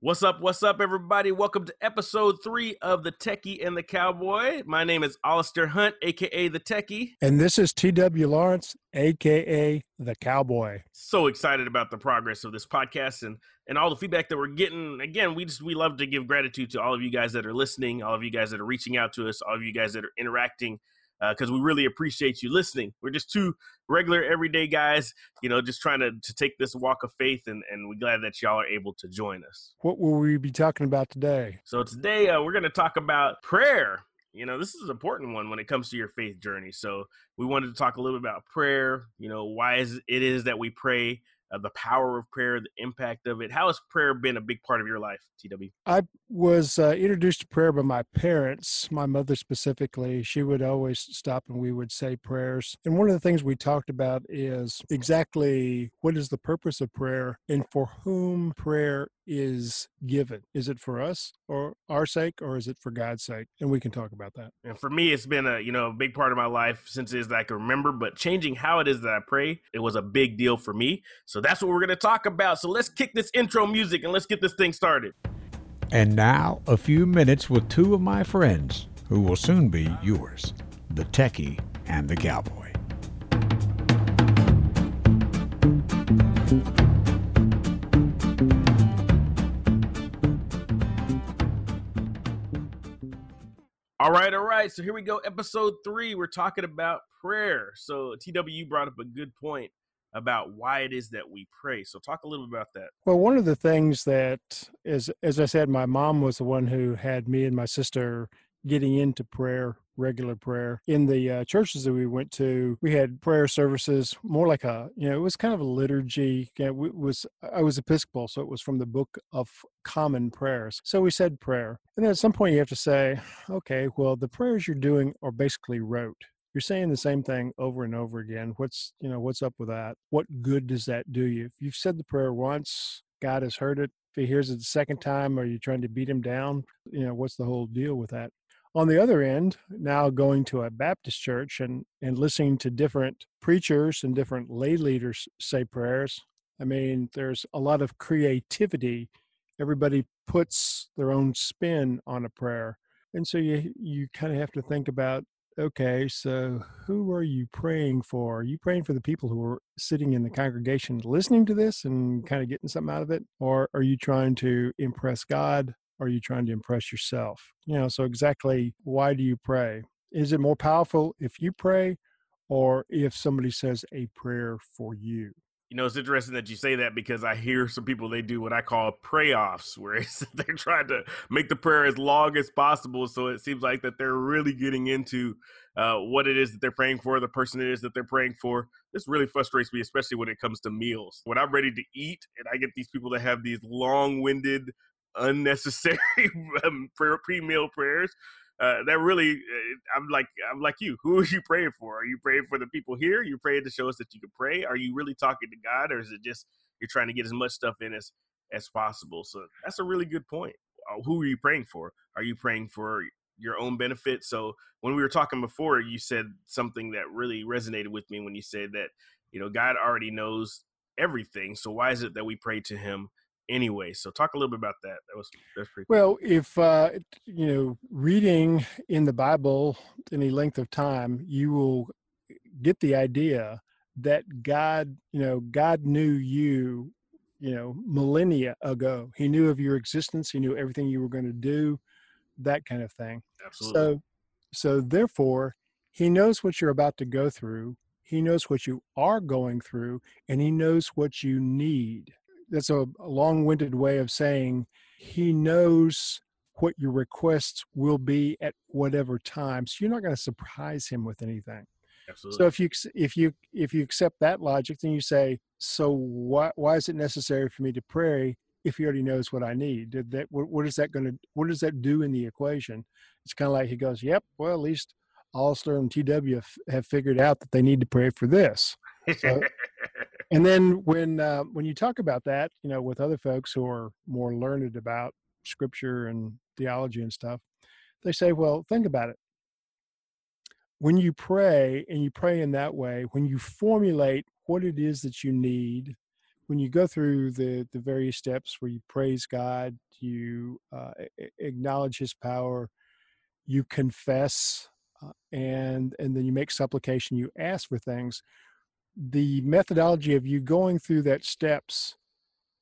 What's up? What's up, everybody? Welcome to episode three of The Techie and the Cowboy. My name is Alistair Hunt, aka The Techie. And this is T.W. Lawrence, aka The Cowboy. So excited about the progress of this podcast and, and all the feedback that we're getting. Again, we just we love to give gratitude to all of you guys that are listening, all of you guys that are reaching out to us, all of you guys that are interacting because uh, we really appreciate you listening. We're just two regular, everyday guys, you know, just trying to, to take this walk of faith, and, and we're glad that y'all are able to join us. What will we be talking about today? So, today uh, we're going to talk about prayer. You know, this is an important one when it comes to your faith journey. So, we wanted to talk a little bit about prayer, you know, why is it is that we pray, uh, the power of prayer, the impact of it. How has prayer been a big part of your life, TW? I was uh, introduced to prayer by my parents, my mother specifically. She would always stop and we would say prayers. And one of the things we talked about is exactly what is the purpose of prayer and for whom prayer is given. Is it for us or our sake or is it for God's sake? And we can talk about that. And for me, it's been a you know a big part of my life since it's that I can remember. But changing how it is that I pray, it was a big deal for me. So that's what we're going to talk about. So let's kick this intro music and let's get this thing started. And now, a few minutes with two of my friends who will soon be yours the techie and the cowboy. All right, all right. So here we go. Episode three. We're talking about prayer. So TW brought up a good point about why it is that we pray. So talk a little bit about that. Well, one of the things that is as I said, my mom was the one who had me and my sister getting into prayer, regular prayer. In the uh, churches that we went to, we had prayer services more like a, you know, it was kind of a liturgy. You know, it was I was Episcopal, so it was from the Book of Common Prayers. So we said prayer, and then at some point you have to say, okay, well, the prayers you're doing are basically rote you're saying the same thing over and over again what's you know what's up with that what good does that do you if you've said the prayer once god has heard it if he hears it the second time are you trying to beat him down you know what's the whole deal with that on the other end, now going to a Baptist church and, and listening to different preachers and different lay leaders say prayers, I mean, there's a lot of creativity. Everybody puts their own spin on a prayer. And so you, you kind of have to think about okay, so who are you praying for? Are you praying for the people who are sitting in the congregation listening to this and kind of getting something out of it? Or are you trying to impress God are you trying to impress yourself? You know, so exactly why do you pray? Is it more powerful if you pray or if somebody says a prayer for you? You know, it's interesting that you say that because I hear some people they do what I call pray offs, where they're trying to make the prayer as long as possible. So it seems like that they're really getting into uh, what it is that they're praying for, the person it is that they're praying for. This really frustrates me, especially when it comes to meals. When I'm ready to eat and I get these people that have these long winded unnecessary um, pre-meal prayers. Uh, that really, uh, I'm like, I'm like you. Who are you praying for? Are you praying for the people here? Are you praying to show us that you can pray? Are you really talking to God, or is it just you're trying to get as much stuff in as as possible? So that's a really good point. Uh, who are you praying for? Are you praying for your own benefit? So when we were talking before, you said something that really resonated with me when you said that you know God already knows everything. So why is it that we pray to Him? Anyway. So talk a little bit about that. That was that's pretty. Well, cool. if uh, you know, reading in the Bible any length of time, you will get the idea that God, you know, God knew you, you know, millennia ago. He knew of your existence. He knew everything you were going to do, that kind of thing. Absolutely. So, so therefore, He knows what you're about to go through. He knows what you are going through, and He knows what you need that's a, a long-winded way of saying he knows what your requests will be at whatever time. So you're not going to surprise him with anything. Absolutely. So if you if you if you accept that logic, then you say, so why why is it necessary for me to pray if he already knows what I need? Did that what, what is that going to what does that do in the equation? It's kind of like he goes, yep. Well, at least Alistair and TW have, have figured out that they need to pray for this. So, and then when uh, when you talk about that, you know, with other folks who are more learned about scripture and theology and stuff, they say, well, think about it. When you pray and you pray in that way, when you formulate what it is that you need, when you go through the the various steps where you praise God, you uh, acknowledge His power, you confess, uh, and and then you make supplication. You ask for things. The methodology of you going through that steps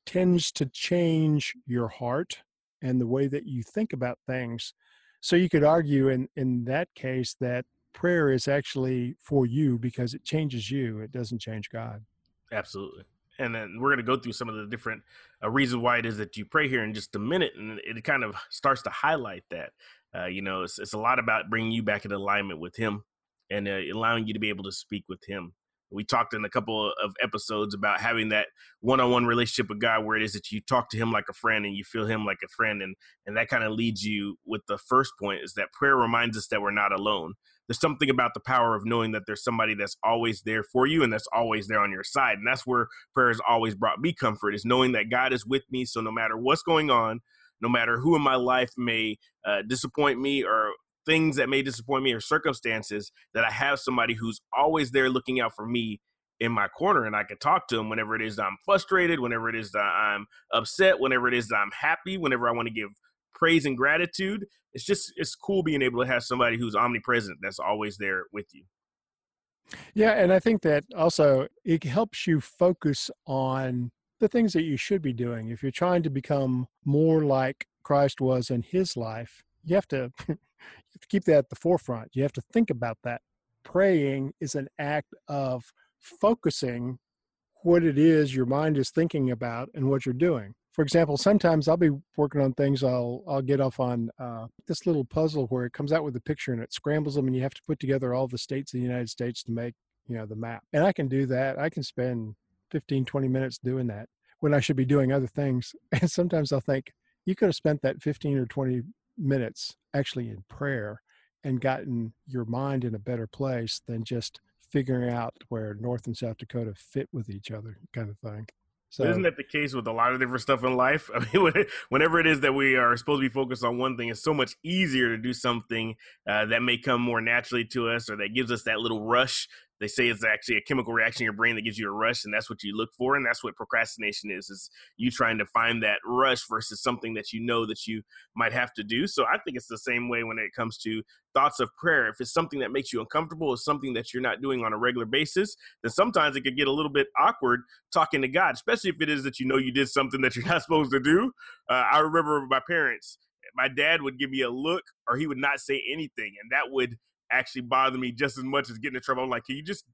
tends to change your heart and the way that you think about things. So you could argue in in that case that prayer is actually for you because it changes you. It doesn't change God. Absolutely. And then we're going to go through some of the different uh, reasons why it is that you pray here in just a minute. And it kind of starts to highlight that. Uh, you know, it's, it's a lot about bringing you back in alignment with Him and uh, allowing you to be able to speak with Him. We talked in a couple of episodes about having that one-on-one relationship with God, where it is that you talk to Him like a friend and you feel Him like a friend, and and that kind of leads you with the first point is that prayer reminds us that we're not alone there's something about the power of knowing that there's somebody that's always there for you and that's always there on your side. And that's where prayer has always brought me comfort is knowing that God is with me. So no matter what's going on, no matter who in my life may uh, disappoint me or things that may disappoint me or circumstances, that I have somebody who's always there looking out for me in my corner and I can talk to him whenever it is that I'm frustrated, whenever it is that I'm upset, whenever it is that I'm happy, whenever I want to give praise and gratitude. It's just it's cool being able to have somebody who's omnipresent that's always there with you. Yeah, and I think that also it helps you focus on the things that you should be doing. If you're trying to become more like Christ was in his life, you have to, you have to keep that at the forefront. You have to think about that. Praying is an act of focusing what it is your mind is thinking about and what you're doing for example, sometimes I'll be working on things. I'll I'll get off on uh, this little puzzle where it comes out with a picture and it scrambles them, and you have to put together all the states of the United States to make you know the map. And I can do that. I can spend 15, 20 minutes doing that when I should be doing other things. And sometimes I'll think you could have spent that 15 or 20 minutes actually in prayer and gotten your mind in a better place than just figuring out where North and South Dakota fit with each other, kind of thing. So isn't that the case with a lot of different stuff in life? I mean, whenever it is that we are supposed to be focused on one thing, it's so much easier to do something uh, that may come more naturally to us, or that gives us that little rush they say it's actually a chemical reaction in your brain that gives you a rush and that's what you look for and that's what procrastination is is you trying to find that rush versus something that you know that you might have to do. So i think it's the same way when it comes to thoughts of prayer. If it's something that makes you uncomfortable or something that you're not doing on a regular basis then sometimes it could get a little bit awkward talking to god especially if it is that you know you did something that you're not supposed to do. Uh, i remember my parents my dad would give me a look or he would not say anything and that would actually bother me just as much as getting in trouble. I'm like, can you just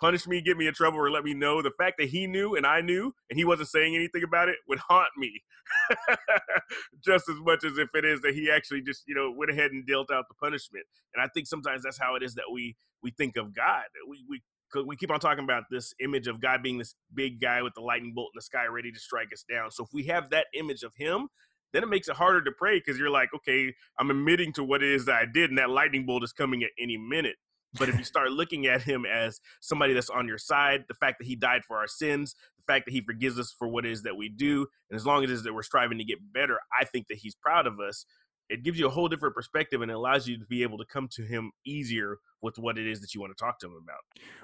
punish me, get me in trouble, or let me know? The fact that he knew and I knew and he wasn't saying anything about it would haunt me just as much as if it is that he actually just, you know, went ahead and dealt out the punishment. And I think sometimes that's how it is that we we think of God. We we we keep on talking about this image of God being this big guy with the lightning bolt in the sky ready to strike us down. So if we have that image of him, then it makes it harder to pray because you're like, okay, I'm admitting to what it is that I did, and that lightning bolt is coming at any minute. But if you start looking at him as somebody that's on your side, the fact that he died for our sins, the fact that he forgives us for what it is that we do, and as long as it is that we're striving to get better, I think that he's proud of us. It gives you a whole different perspective and it allows you to be able to come to him easier with what it is that you want to talk to him about.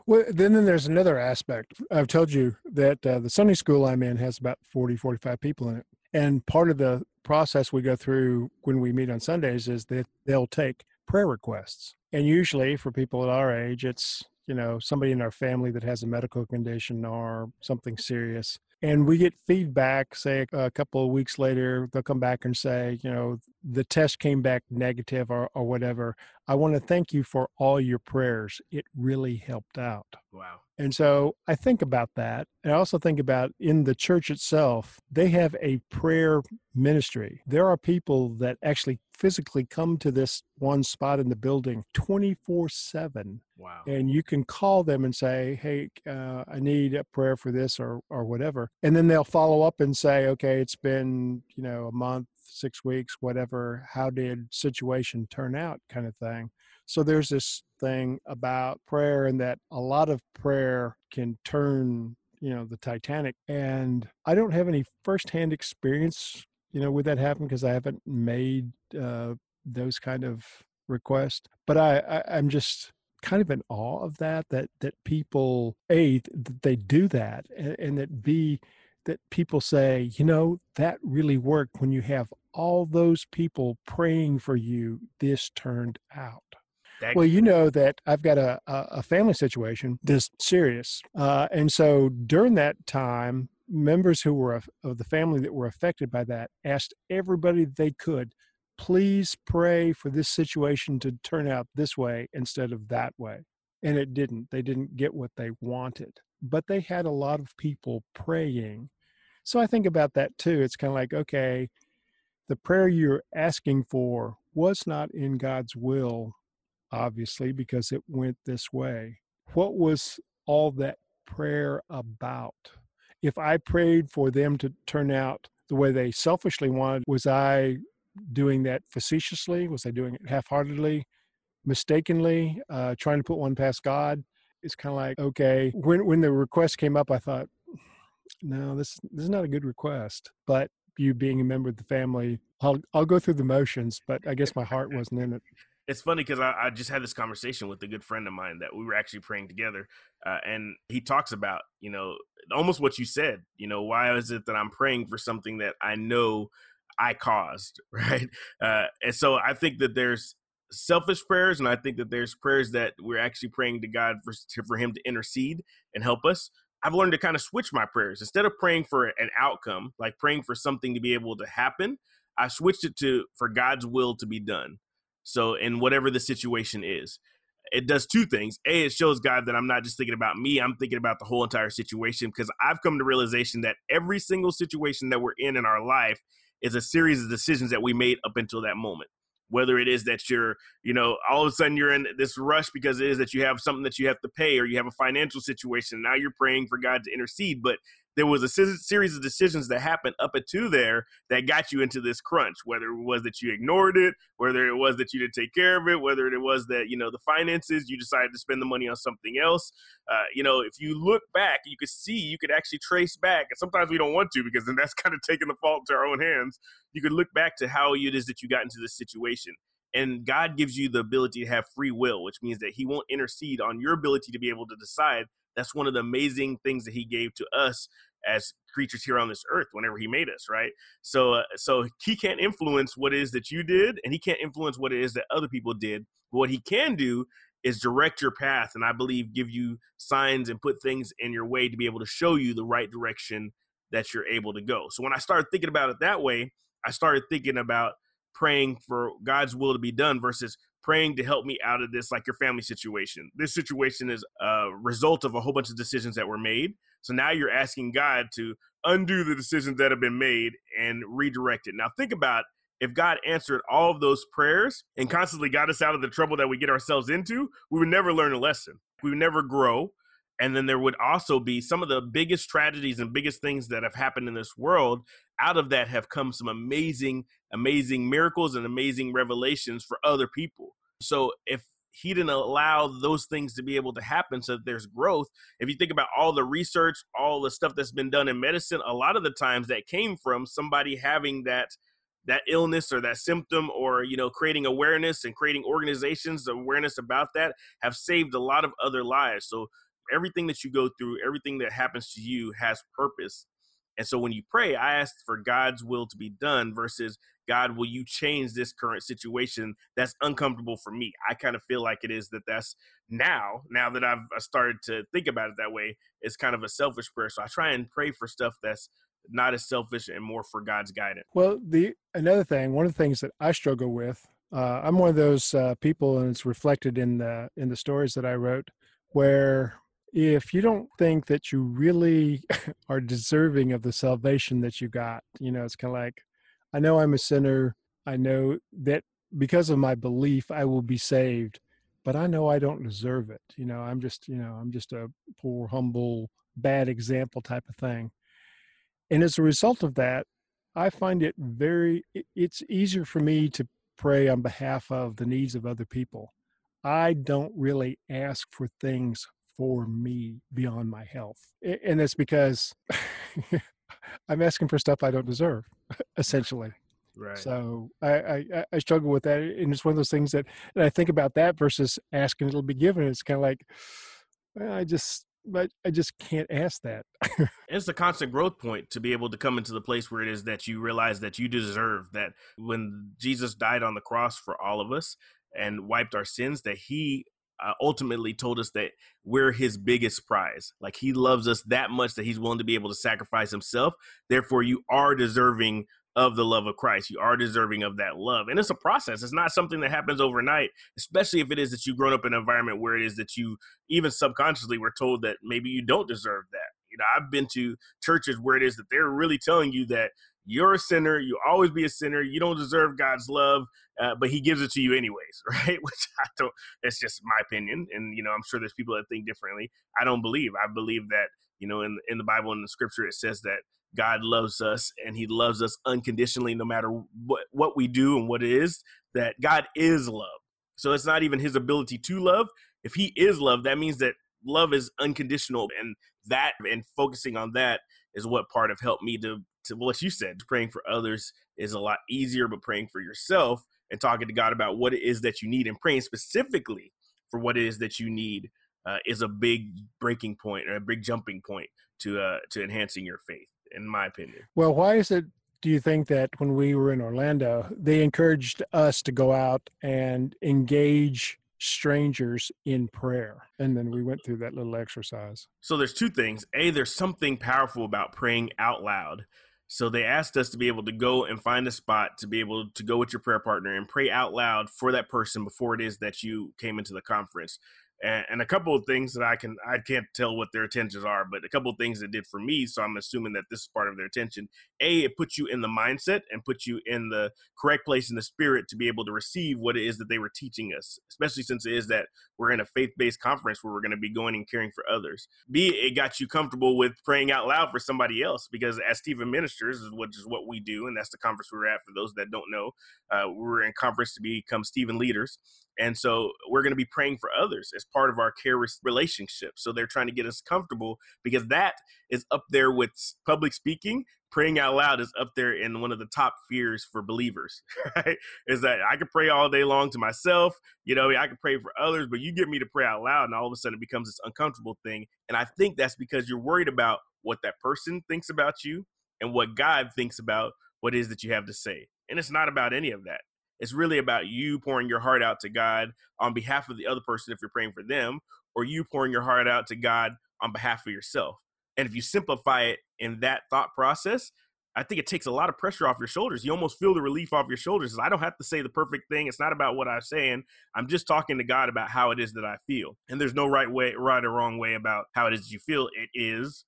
Well, then, then there's another aspect. I've told you that uh, the Sunday school I'm in has about 40, 45 people in it. And part of the process we go through when we meet on Sundays is that they'll take prayer requests. And usually for people at our age, it's, you know, somebody in our family that has a medical condition or something serious and we get feedback say a couple of weeks later they'll come back and say you know the test came back negative or, or whatever i want to thank you for all your prayers it really helped out. Wow. And so i think about that and i also think about in the church itself they have a prayer ministry. There are people that actually physically come to this one spot in the building 24 7 wow. and you can call them and say hey uh, i need a prayer for this or or whatever and then they'll follow up and say okay it's been you know a month six weeks whatever how did situation turn out kind of thing so there's this thing about prayer and that a lot of prayer can turn you know the titanic and i don't have any firsthand experience you know, would that happen? Because I haven't made uh, those kind of requests. But I, I, am just kind of in awe of that. That that people a that they do that, and, and that b that people say, you know, that really worked when you have all those people praying for you. This turned out. That, well, you know that I've got a, a family situation this serious. Uh, and so during that time, members who were of, of the family that were affected by that asked everybody they could, please pray for this situation to turn out this way instead of that way. And it didn't. They didn't get what they wanted. But they had a lot of people praying. So I think about that too. It's kind of like, okay, the prayer you're asking for was not in God's will, obviously, because it went this way. What was all that prayer about? If I prayed for them to turn out the way they selfishly wanted, was I doing that facetiously? Was I doing it half heartedly, mistakenly, uh, trying to put one past God? It's kind of like, okay, when, when the request came up, I thought, no, this, this is not a good request. But you being a member of the family, I'll, I'll go through the motions, but I guess my heart wasn't in it it's funny because I, I, just had this conversation with a good friend of mine that we were actually praying together, uh, and he talks about you know almost what you said. You know, why is it that I'm praying for something that I know I caused, right? Uh, and so I think that there's selfish prayers, and I think that there's prayers that we're actually praying to God for for Him to intercede and help us. I've learned to kind of switch my prayers instead of praying for an outcome, like praying for something to be able to happen. I switched it to for God's will to be done. So, in whatever the situation is, it does two things. A, it shows God that I'm not just thinking about me, I'm thinking about the whole entire situation because I've come to realization that every single situation that we're in in our life is a series of decisions that we made up until that moment. Whether it is that you're, you know, all of a sudden you're in this rush because it is that you have something that you have to pay or you have a financial situation. Now you're praying for God to intercede, but there was a series of decisions that happened up to there that got you into this crunch. Whether it was that you ignored it, whether it was that you didn't take care of it, whether it was that you know the finances you decided to spend the money on something else. Uh, you know, if you look back, you could see you could actually trace back. And sometimes we don't want to because then that's kind of taking the fault into our own hands. You could look back to how it is that you got into this situation. And God gives you the ability to have free will, which means that He won't intercede on your ability to be able to decide that's one of the amazing things that he gave to us as creatures here on this earth whenever he made us right? So uh, so he can't influence what it is that you did and he can't influence what it is that other people did. But what he can do is direct your path and i believe give you signs and put things in your way to be able to show you the right direction that you're able to go. So when i started thinking about it that way i started thinking about praying for god's will to be done versus praying to help me out of this, like your family situation. This situation is a result of a whole bunch of decisions that were made. So now you're asking God to undo the decisions that have been made and redirect it. Now, think about if God answered all of those prayers and constantly got us out of the trouble that we get ourselves into, we would never learn a lesson. We would never grow. And then there would also be some of the biggest tragedies and biggest things that have happened in this world. Out of that have come some amazing, amazing miracles and amazing revelations for other people. So if he didn't allow those things to be able to happen so there's growth if you think about all the research all the stuff that's been done in medicine a lot of the times that came from somebody having that that illness or that symptom or you know creating awareness and creating organizations awareness about that have saved a lot of other lives. So everything that you go through everything that happens to you has purpose. And so when you pray, I ask for God's will to be done versus God, will you change this current situation that's uncomfortable for me? I kind of feel like it is that that's now, now that I've started to think about it that way, it's kind of a selfish prayer. So I try and pray for stuff that's not as selfish and more for God's guidance. Well, the another thing, one of the things that I struggle with, uh, I'm one of those uh, people, and it's reflected in the in the stories that I wrote, where if you don't think that you really are deserving of the salvation that you got, you know, it's kind of like, I know I'm a sinner. I know that because of my belief, I will be saved, but I know I don't deserve it. You know, I'm just, you know, I'm just a poor, humble, bad example type of thing. And as a result of that, I find it very, it's easier for me to pray on behalf of the needs of other people. I don't really ask for things for me beyond my health. And that's because I'm asking for stuff I don't deserve, essentially. Right. So I, I, I struggle with that, and it's one of those things that and I think about that versus asking it'll be given. It's kind of like I just but I just can't ask that. it's a constant growth point to be able to come into the place where it is that you realize that you deserve that when Jesus died on the cross for all of us and wiped our sins, that he uh, ultimately told us that we're his biggest prize. Like he loves us that much that he's willing to be able to sacrifice himself. Therefore, you are deserving of the love of Christ. You are deserving of that love. And it's a process. It's not something that happens overnight, especially if it is that you've grown up in an environment where it is that you even subconsciously were told that maybe you don't deserve that. You know, I've been to churches where it is that they're really telling you that you're a sinner, you always be a sinner, you don't deserve God's love, uh, but he gives it to you anyways, right? Which I don't, that's just my opinion. And, you know, I'm sure there's people that think differently. I don't believe. I believe that, you know, in, in the Bible and the scripture, it says that God loves us and he loves us unconditionally no matter what, what we do and what it is, that God is love. So it's not even his ability to love. If he is love, that means that love is unconditional. And that and focusing on that is what part of helped me to, to what you said. Praying for others is a lot easier, but praying for yourself and talking to God about what it is that you need and praying specifically for what it is that you need uh, is a big breaking point or a big jumping point to uh, to enhancing your faith in my opinion. Well, why is it? Do you think that when we were in Orlando, they encouraged us to go out and engage strangers in prayer? And then we went through that little exercise. So there's two things. A, there's something powerful about praying out loud. So they asked us to be able to go and find a spot to be able to go with your prayer partner and pray out loud for that person before it is that you came into the conference and, and, a couple of things that I can I can't tell what their intentions are, but a couple of things it did for me. So I'm assuming that this is part of their attention. A, it puts you in the mindset and puts you in the correct place in the spirit to be able to receive what it is that they were teaching us, especially since it is that we're in a faith based conference where we're going to be going and caring for others. B, it got you comfortable with praying out loud for somebody else because as Stephen ministers, which is what we do, and that's the conference we we're at. For those that don't know, uh, we're in conference to become Stephen leaders. And so we're going to be praying for others part of our care relationship. So they're trying to get us comfortable because that is up there with public speaking. Praying out loud is up there in one of the top fears for believers, right? Is that I can pray all day long to myself, you know, I can pray for others, but you get me to pray out loud, and all of a sudden it becomes this uncomfortable thing. And I think that's because you're worried about what that person thinks about you and what God thinks about what is that you have to say. And it's not about any of that. It's really about you pouring your heart out to God on behalf of the other person if you're praying for them, or you pouring your heart out to God on behalf of yourself. And if you simplify it in that thought process, I think it takes a lot of pressure off your shoulders. You almost feel the relief off your shoulders. I don't have to say the perfect thing. It's not about what I'm saying. I'm just talking to God about how it is that I feel. And there's no right way, right or wrong way about how it is you feel. It is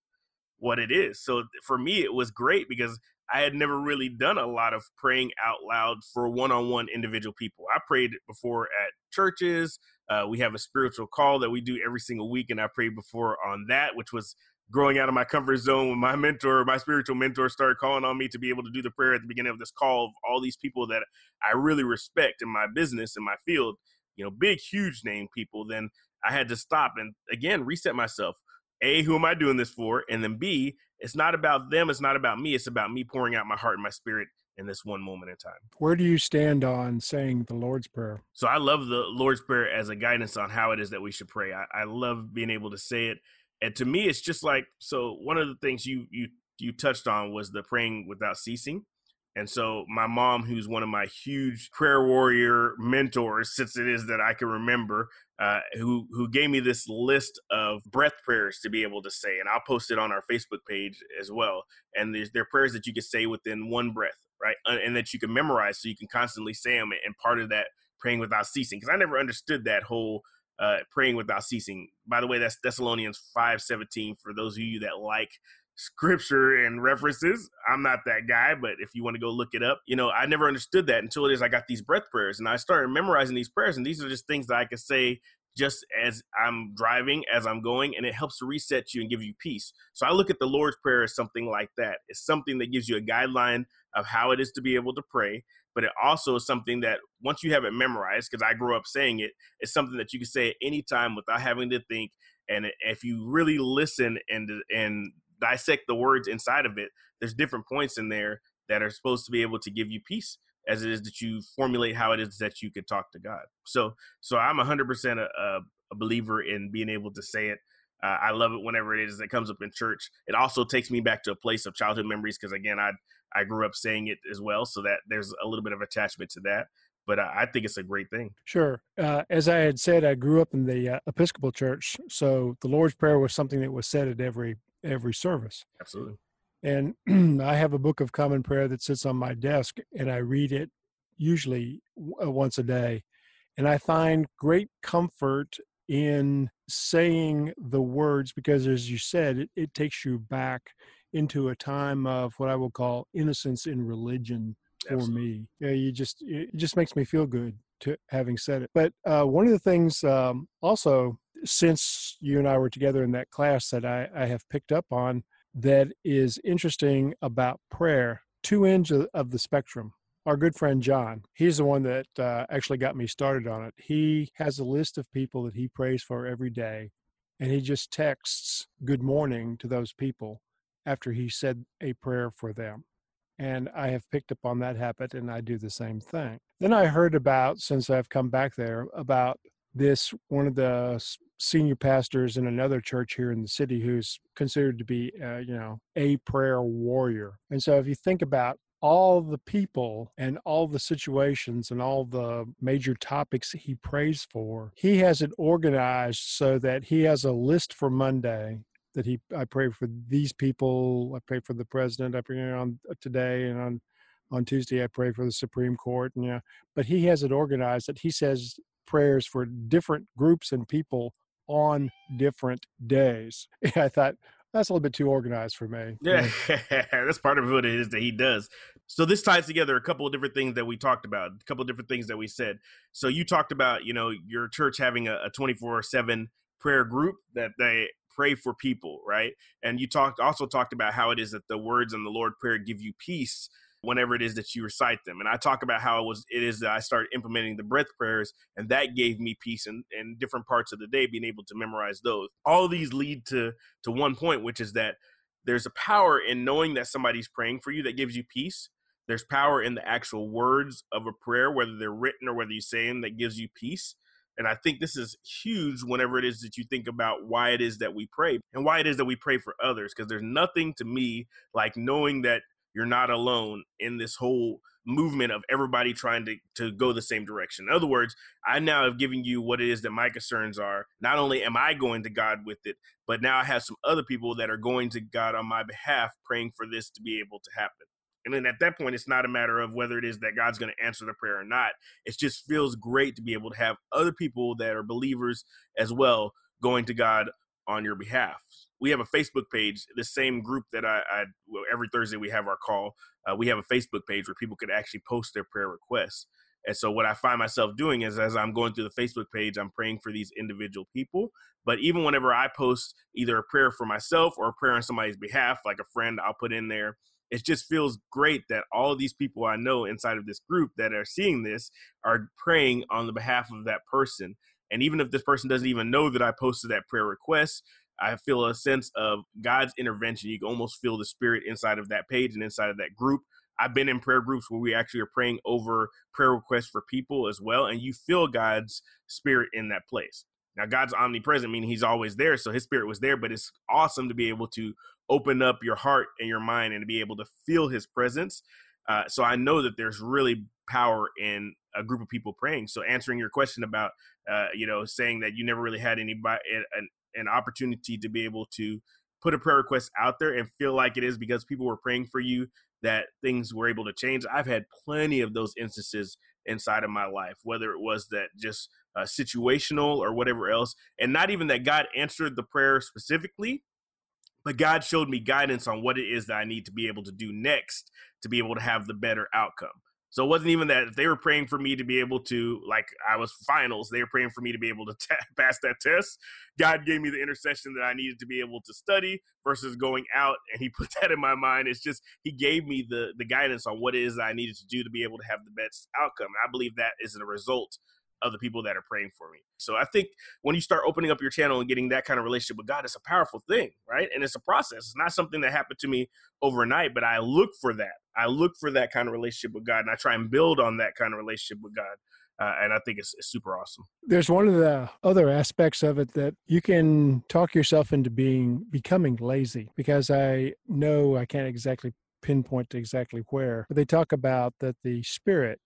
what it is. So for me, it was great because I had never really done a lot of praying out loud for one on one individual people. I prayed before at churches. Uh, we have a spiritual call that we do every single week, and I prayed before on that, which was growing out of my comfort zone when my mentor, my spiritual mentor, started calling on me to be able to do the prayer at the beginning of this call of all these people that I really respect in my business, in my field, you know, big, huge name people. Then I had to stop and again reset myself. A, who am I doing this for? And then B, it's not about them. It's not about me. It's about me pouring out my heart and my spirit in this one moment in time. Where do you stand on saying the Lord's Prayer? So I love the Lord's Prayer as a guidance on how it is that we should pray. I, I love being able to say it. And to me, it's just like so. One of the things you you you touched on was the praying without ceasing. And so my mom, who's one of my huge prayer warrior mentors, since it is that I can remember, uh, who who gave me this list of breath prayers to be able to say, and I'll post it on our Facebook page as well. And there's there are prayers that you can say within one breath, right, and that you can memorize, so you can constantly say them. And part of that praying without ceasing, because I never understood that whole uh, praying without ceasing. By the way, that's Thessalonians five seventeen for those of you that like scripture and references. I'm not that guy, but if you want to go look it up, you know, I never understood that until it is I got these breath prayers and I started memorizing these prayers. And these are just things that I could say just as I'm driving, as I'm going, and it helps to reset you and give you peace. So I look at the Lord's Prayer as something like that. It's something that gives you a guideline of how it is to be able to pray, but it also is something that once you have it memorized, because I grew up saying it, it's something that you can say at any time without having to think. And if you really listen and and dissect the words inside of it, there's different points in there that are supposed to be able to give you peace as it is that you formulate how it is that you could talk to God. So, so I'm 100% a, a believer in being able to say it. Uh, I love it whenever it is that comes up in church. It also takes me back to a place of childhood memories because again, I I grew up saying it as well, so that there's a little bit of attachment to that. But uh, I think it's a great thing. Sure. Uh, as I had said, I grew up in the uh, Episcopal Church, so the Lord's Prayer was something that was said at every every service. Absolutely. And I have a book of common prayer that sits on my desk, and I read it usually uh, once a day. And I find great comfort in saying the words because, as you said, it, it takes you back into a time of what I will call innocence in religion for Absolutely. me. Yeah, you just it just makes me feel good to having said it. But uh, one of the things um, also since you and I were together in that class that I, I have picked up on that is interesting about prayer, two ends of, of the spectrum. Our good friend John, he's the one that uh, actually got me started on it. He has a list of people that he prays for every day, and he just texts good morning to those people after he said a prayer for them. And I have picked up on that habit and I do the same thing. Then I heard about, since I've come back there, about this one of the senior pastors in another church here in the city who's considered to be, uh, you know, a prayer warrior. And so if you think about all the people and all the situations and all the major topics he prays for, he has it organized so that he has a list for Monday that he I pray for these people. I pray for the president. I pray on uh, today and on on Tuesday I pray for the Supreme Court. And yeah, but he has it organized that he says prayers for different groups and people on different days. I thought that's a little bit too organized for me. Yeah, that's part of what it is that he does. So this ties together a couple of different things that we talked about, a couple of different things that we said. So you talked about, you know, your church having a 24 7 prayer group that they pray for people, right? And you talked also talked about how it is that the words in the Lord prayer give you peace whenever it is that you recite them. And I talk about how it was it is that I started implementing the breath prayers and that gave me peace in, in different parts of the day, being able to memorize those. All these lead to to one point, which is that there's a power in knowing that somebody's praying for you that gives you peace. There's power in the actual words of a prayer, whether they're written or whether you say them, that gives you peace. And I think this is huge whenever it is that you think about why it is that we pray and why it is that we pray for others. Because there's nothing to me like knowing that you're not alone in this whole movement of everybody trying to, to go the same direction. In other words, I now have given you what it is that my concerns are. Not only am I going to God with it, but now I have some other people that are going to God on my behalf, praying for this to be able to happen. And then at that point, it's not a matter of whether it is that God's going to answer the prayer or not. It just feels great to be able to have other people that are believers as well going to God on your behalf. We have a Facebook page, the same group that I, I every Thursday we have our call. Uh, we have a Facebook page where people could actually post their prayer requests. And so what I find myself doing is as I'm going through the Facebook page, I'm praying for these individual people. But even whenever I post either a prayer for myself or a prayer on somebody's behalf, like a friend, I'll put in there it just feels great that all of these people I know inside of this group that are seeing this are praying on the behalf of that person. And even if this person doesn't even know that I posted that prayer request, I feel a sense of God's intervention. You can almost feel the spirit inside of that page and inside of that group. I've been in prayer groups where we actually are praying over prayer requests for people as well, and you feel God's spirit in that place. Now, God's omnipresent, meaning He's always there, so His Spirit was there. But it's awesome to be able to open up your heart and your mind and to be able to feel His presence. Uh, so I know that there's really power in a group of people praying. So answering your question about, uh, you know, saying that you never really had anybody an, an opportunity to be able to put a prayer request out there and feel like it is because people were praying for you that things were able to change. I've had plenty of those instances inside of my life, whether it was that just uh, situational or whatever else. And not even that God answered the prayer specifically, but God showed me guidance on what it is that I need to be able to do next to be able to have the better outcome. So it wasn't even that they were praying for me to be able to, like, I was finals. They were praying for me to be able to t- pass that test. God gave me the intercession that I needed to be able to study versus going out, and He put that in my mind. It's just He gave me the the guidance on what it is I needed to do to be able to have the best outcome. And I believe that is a result of the people that are praying for me. So I think when you start opening up your channel and getting that kind of relationship with God, it's a powerful thing, right? And it's a process. It's not something that happened to me overnight, but I look for that. I look for that kind of relationship with God and I try and build on that kind of relationship with God. uh, and I think it's, it's super awesome. There's one of the other aspects of it that you can talk yourself into being becoming lazy because I know I can't exactly pinpoint exactly where, but they talk about that the spirit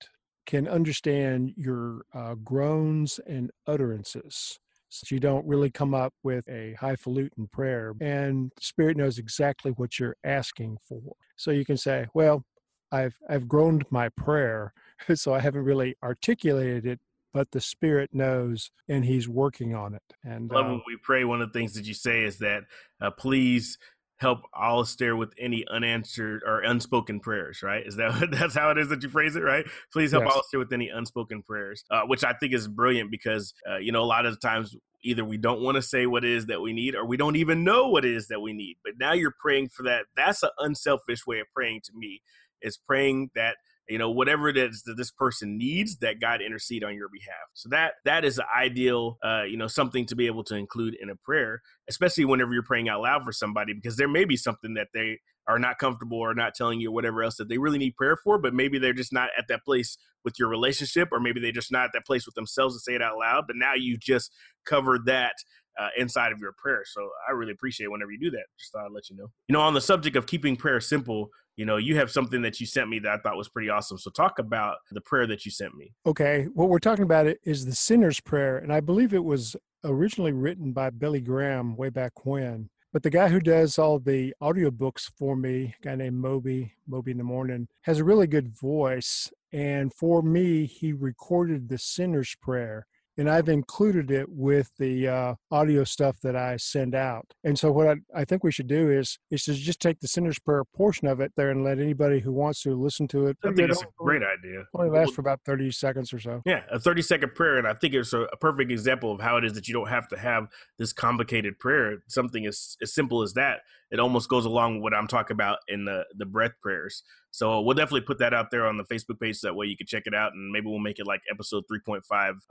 can understand your uh, groans and utterances. So you don't really come up with a highfalutin prayer, and Spirit knows exactly what you're asking for. So you can say, "Well, I've I've groaned my prayer, so I haven't really articulated it, but the Spirit knows, and He's working on it." And I love uh, when we pray. One of the things that you say is that, uh, "Please help Alistair with any unanswered or unspoken prayers, right? Is that that's how it is that you phrase it, right? Please help yes. Alistair with any unspoken prayers, uh, which I think is brilliant because uh, you know a lot of the times either we don't want to say what it is that we need or we don't even know what it is that we need. But now you're praying for that. That's an unselfish way of praying to me. Is praying that you know whatever it is that this person needs that god intercede on your behalf so that that is the ideal uh you know something to be able to include in a prayer especially whenever you're praying out loud for somebody because there may be something that they are not comfortable or not telling you whatever else that they really need prayer for but maybe they're just not at that place with your relationship or maybe they're just not at that place with themselves to say it out loud but now you just covered that uh, inside of your prayer. So I really appreciate whenever you do that. Just thought I'd let you know. You know, on the subject of keeping prayer simple, you know, you have something that you sent me that I thought was pretty awesome. So talk about the prayer that you sent me. Okay. What we're talking about is the sinner's prayer. And I believe it was originally written by Billy Graham way back when. But the guy who does all the audiobooks for me, a guy named Moby, Moby in the Morning, has a really good voice. And for me, he recorded the sinner's prayer and I've included it with the uh, audio stuff that I send out. And so what I, I, think we should do is is to just take the sinner's prayer portion of it there and let anybody who wants to listen to it. I think it's a great idea. Only lasts for about thirty seconds or so. Yeah, a thirty second prayer, and I think it's a, a, perfect example of how it is that you don't have to have this complicated prayer. Something as as simple as that. It almost goes along with what I'm talking about in the the breath prayers. So we'll definitely put that out there on the Facebook page. So that way you can check it out, and maybe we'll make it like episode 3.5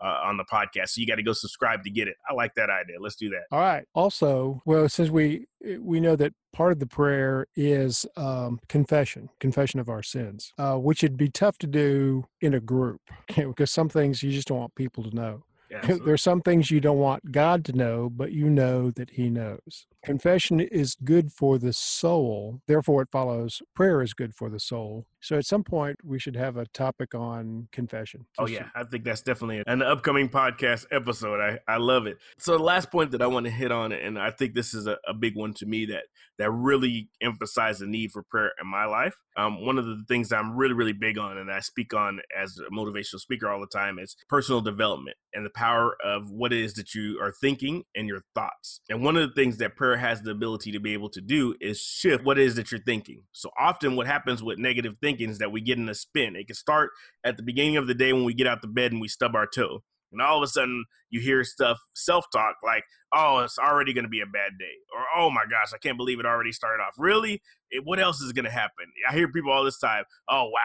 uh, on the podcast. So you got to go subscribe to get it. I like that idea. Let's do that. All right. Also, well, since we we know that part of the prayer is um, confession, confession of our sins, uh, which would be tough to do in a group because some things you just don't want people to know. Yeah, There's some things you don't want God to know, but you know that He knows. Confession is good for the soul. Therefore, it follows prayer is good for the soul. So at some point, we should have a topic on confession. Oh, yeah. I think that's definitely an upcoming podcast episode. I, I love it. So the last point that I want to hit on, and I think this is a, a big one to me that, that really emphasized the need for prayer in my life. Um, one of the things I'm really, really big on, and I speak on as a motivational speaker all the time, is personal development and the power of what it is that you are thinking and your thoughts. And one of the things that prayer has the ability to be able to do is shift what it is that you're thinking. So often what happens with negative thinking is that we get in a spin. It can start at the beginning of the day when we get out the bed and we stub our toe. And all of a sudden you hear stuff self-talk like, oh, it's already going to be a bad day. Or, oh my gosh, I can't believe it already started off. Really? It, what else is going to happen? I hear people all this time, oh, wow,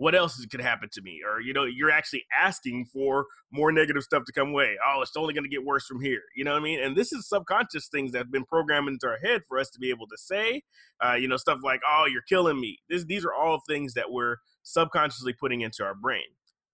what else could happen to me? Or, you know, you're actually asking for more negative stuff to come away. Oh, it's only going to get worse from here. You know what I mean? And this is subconscious things that have been programmed into our head for us to be able to say, uh, you know, stuff like, oh, you're killing me. This, these are all things that we're subconsciously putting into our brain.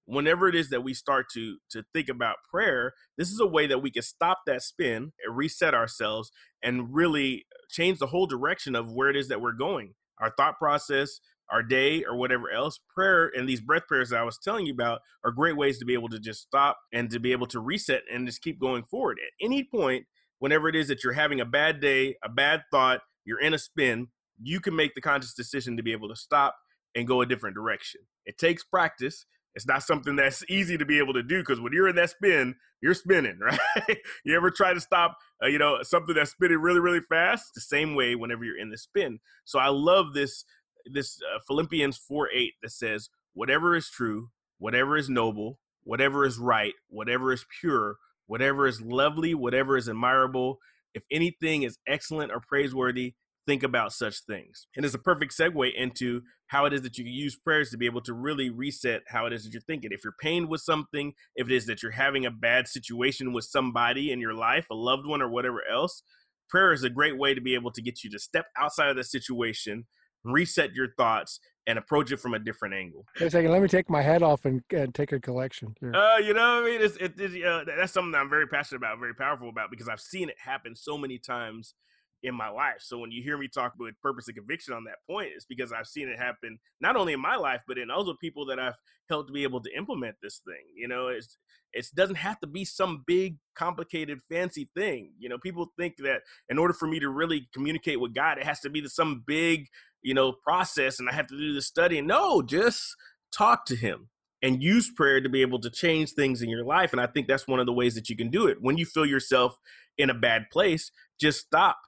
Whenever it is that we start to to think about prayer, this is a way that we can stop that spin and reset ourselves and really change the whole direction of where it is that we're going. Our thought process, our day or whatever else, prayer and these breath prayers that I was telling you about are great ways to be able to just stop and to be able to reset and just keep going forward. At any point, whenever it is that you're having a bad day, a bad thought, you're in a spin, you can make the conscious decision to be able to stop and go a different direction. It takes practice. It's not something that's easy to be able to do because when you're in that spin, you're spinning, right? you ever try to stop, uh, you know, something that's spinning really, really fast? The same way whenever you're in the spin. So I love this this uh, Philippians 4 8 that says, Whatever is true, whatever is noble, whatever is right, whatever is pure, whatever is lovely, whatever is admirable, if anything is excellent or praiseworthy, think about such things. And it's a perfect segue into how it is that you can use prayers to be able to really reset how it is that you're thinking. If you're pained with something, if it is that you're having a bad situation with somebody in your life, a loved one or whatever else, prayer is a great way to be able to get you to step outside of the situation, reset your thoughts, and approach it from a different angle. Wait a second, let me take my hat off and, and take a collection. Here. Uh, you know, what I mean, it's, it, it, uh, that's something that I'm very passionate about, very powerful about, because I've seen it happen so many times in my life. So when you hear me talk with purpose and conviction on that point, it's because I've seen it happen not only in my life, but in other people that I've helped be able to implement this thing. You know, it's it doesn't have to be some big, complicated, fancy thing. You know, people think that in order for me to really communicate with God, it has to be some big, you know, process and I have to do the study. No, just talk to him and use prayer to be able to change things in your life. And I think that's one of the ways that you can do it. When you feel yourself in a bad place, just stop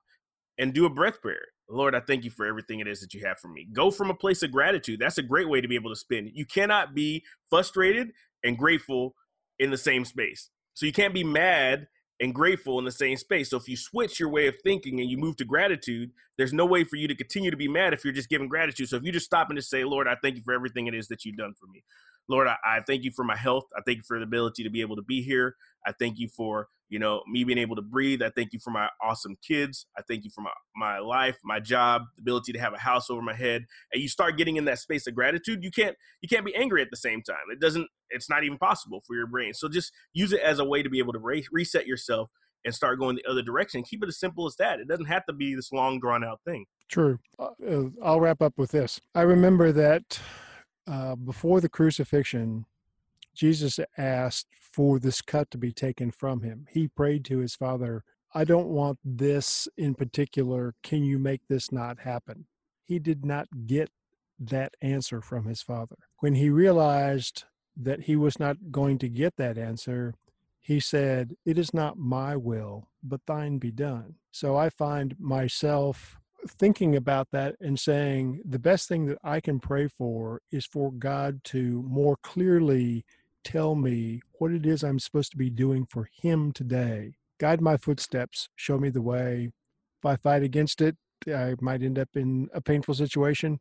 and do a breath prayer. Lord, I thank you for everything it is that you have for me. Go from a place of gratitude. That's a great way to be able to spend. You cannot be frustrated and grateful in the same space. So you can't be mad and grateful in the same space. So if you switch your way of thinking and you move to gratitude, there's no way for you to continue to be mad if you're just giving gratitude. So if you just stop and just say, Lord, I thank you for everything it is that you've done for me. Lord, I, I thank you for my health. I thank you for the ability to be able to be here. I thank you for you know me being able to breathe. I thank you for my awesome kids. I thank you for my, my life my job the ability to have a house over my head. And you start getting in that space of gratitude you can't you can't be angry at the same time. It doesn't it's not even possible for your brain. So just use it as a way to be able to re- reset yourself and start going the other direction. Keep it as simple as that. It doesn't have to be this long drawn out thing. True. Uh, uh, i'll wrap up with this. I remember that uh, before the crucifixion Jesus asked for this cut to be taken from him. He prayed to his father, I don't want this in particular. Can you make this not happen? He did not get that answer from his father. When he realized that he was not going to get that answer, he said, It is not my will, but thine be done. So I find myself thinking about that and saying the best thing that I can pray for is for God to more clearly tell me what it is I'm supposed to be doing for Him today. Guide my footsteps, show me the way. If I fight against it, I might end up in a painful situation.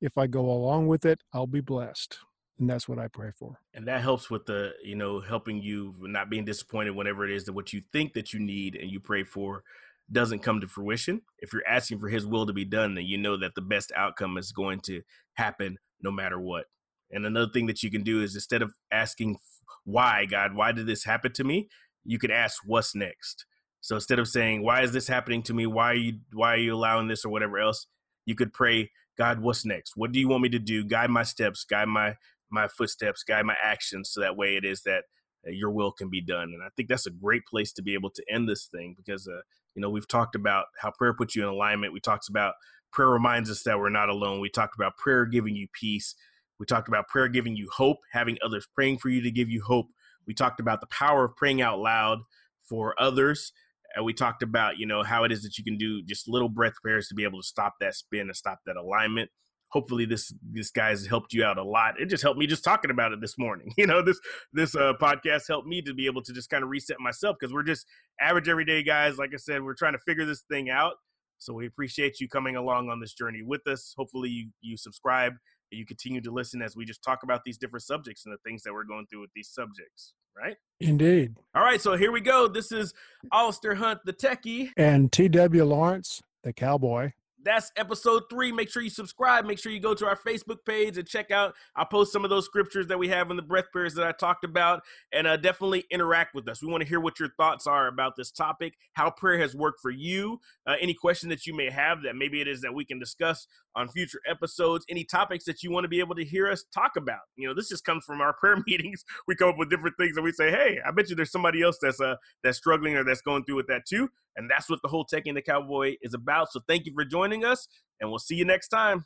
If I go along with it, I'll be blessed. And that's what I pray for. And that helps with the, you know, helping you not being disappointed whenever it is that what you think that you need and you pray for doesn't come to fruition. If you're asking for his will to be done, then you know that the best outcome is going to happen no matter what. And another thing that you can do is instead of asking why, God, why did this happen to me? You could ask what's next. So instead of saying, why is this happening to me? Why are you why are you allowing this or whatever else? You could pray, God, what's next? What do you want me to do? Guide my steps, guide my my footsteps, guide my actions so that way it is that uh, your will can be done. And I think that's a great place to be able to end this thing because uh, you know, we've talked about how prayer puts you in alignment. We talked about prayer reminds us that we're not alone. We talked about prayer giving you peace. We talked about prayer giving you hope, having others praying for you to give you hope. We talked about the power of praying out loud for others. And we talked about, you know, how it is that you can do just little breath prayers to be able to stop that spin and stop that alignment. Hopefully this this guy's helped you out a lot. It just helped me just talking about it this morning. You know, this this uh, podcast helped me to be able to just kind of reset myself because we're just average everyday guys. Like I said, we're trying to figure this thing out. So we appreciate you coming along on this journey with us. Hopefully you you subscribe and you continue to listen as we just talk about these different subjects and the things that we're going through with these subjects, right? Indeed. All right, so here we go. This is Alster Hunt, the techie, and T.W. Lawrence, the cowboy that's episode three. Make sure you subscribe. Make sure you go to our Facebook page and check out. I'll post some of those scriptures that we have in the breath prayers that I talked about, and uh, definitely interact with us. We want to hear what your thoughts are about this topic, how prayer has worked for you, uh, any question that you may have that maybe it is that we can discuss on future episodes, any topics that you want to be able to hear us talk about. You know, this just comes from our prayer meetings. We come up with different things, and we say, "Hey, I bet you there's somebody else that's uh that's struggling or that's going through with that too." And that's what the whole and the Cowboy is about. So thank you for joining us, and we'll see you next time.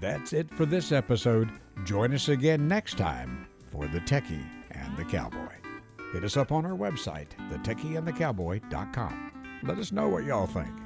That's it for this episode. Join us again next time for The Techie and the Cowboy. Hit us up on our website, thetechieandthecowboy.com. Let us know what y'all think.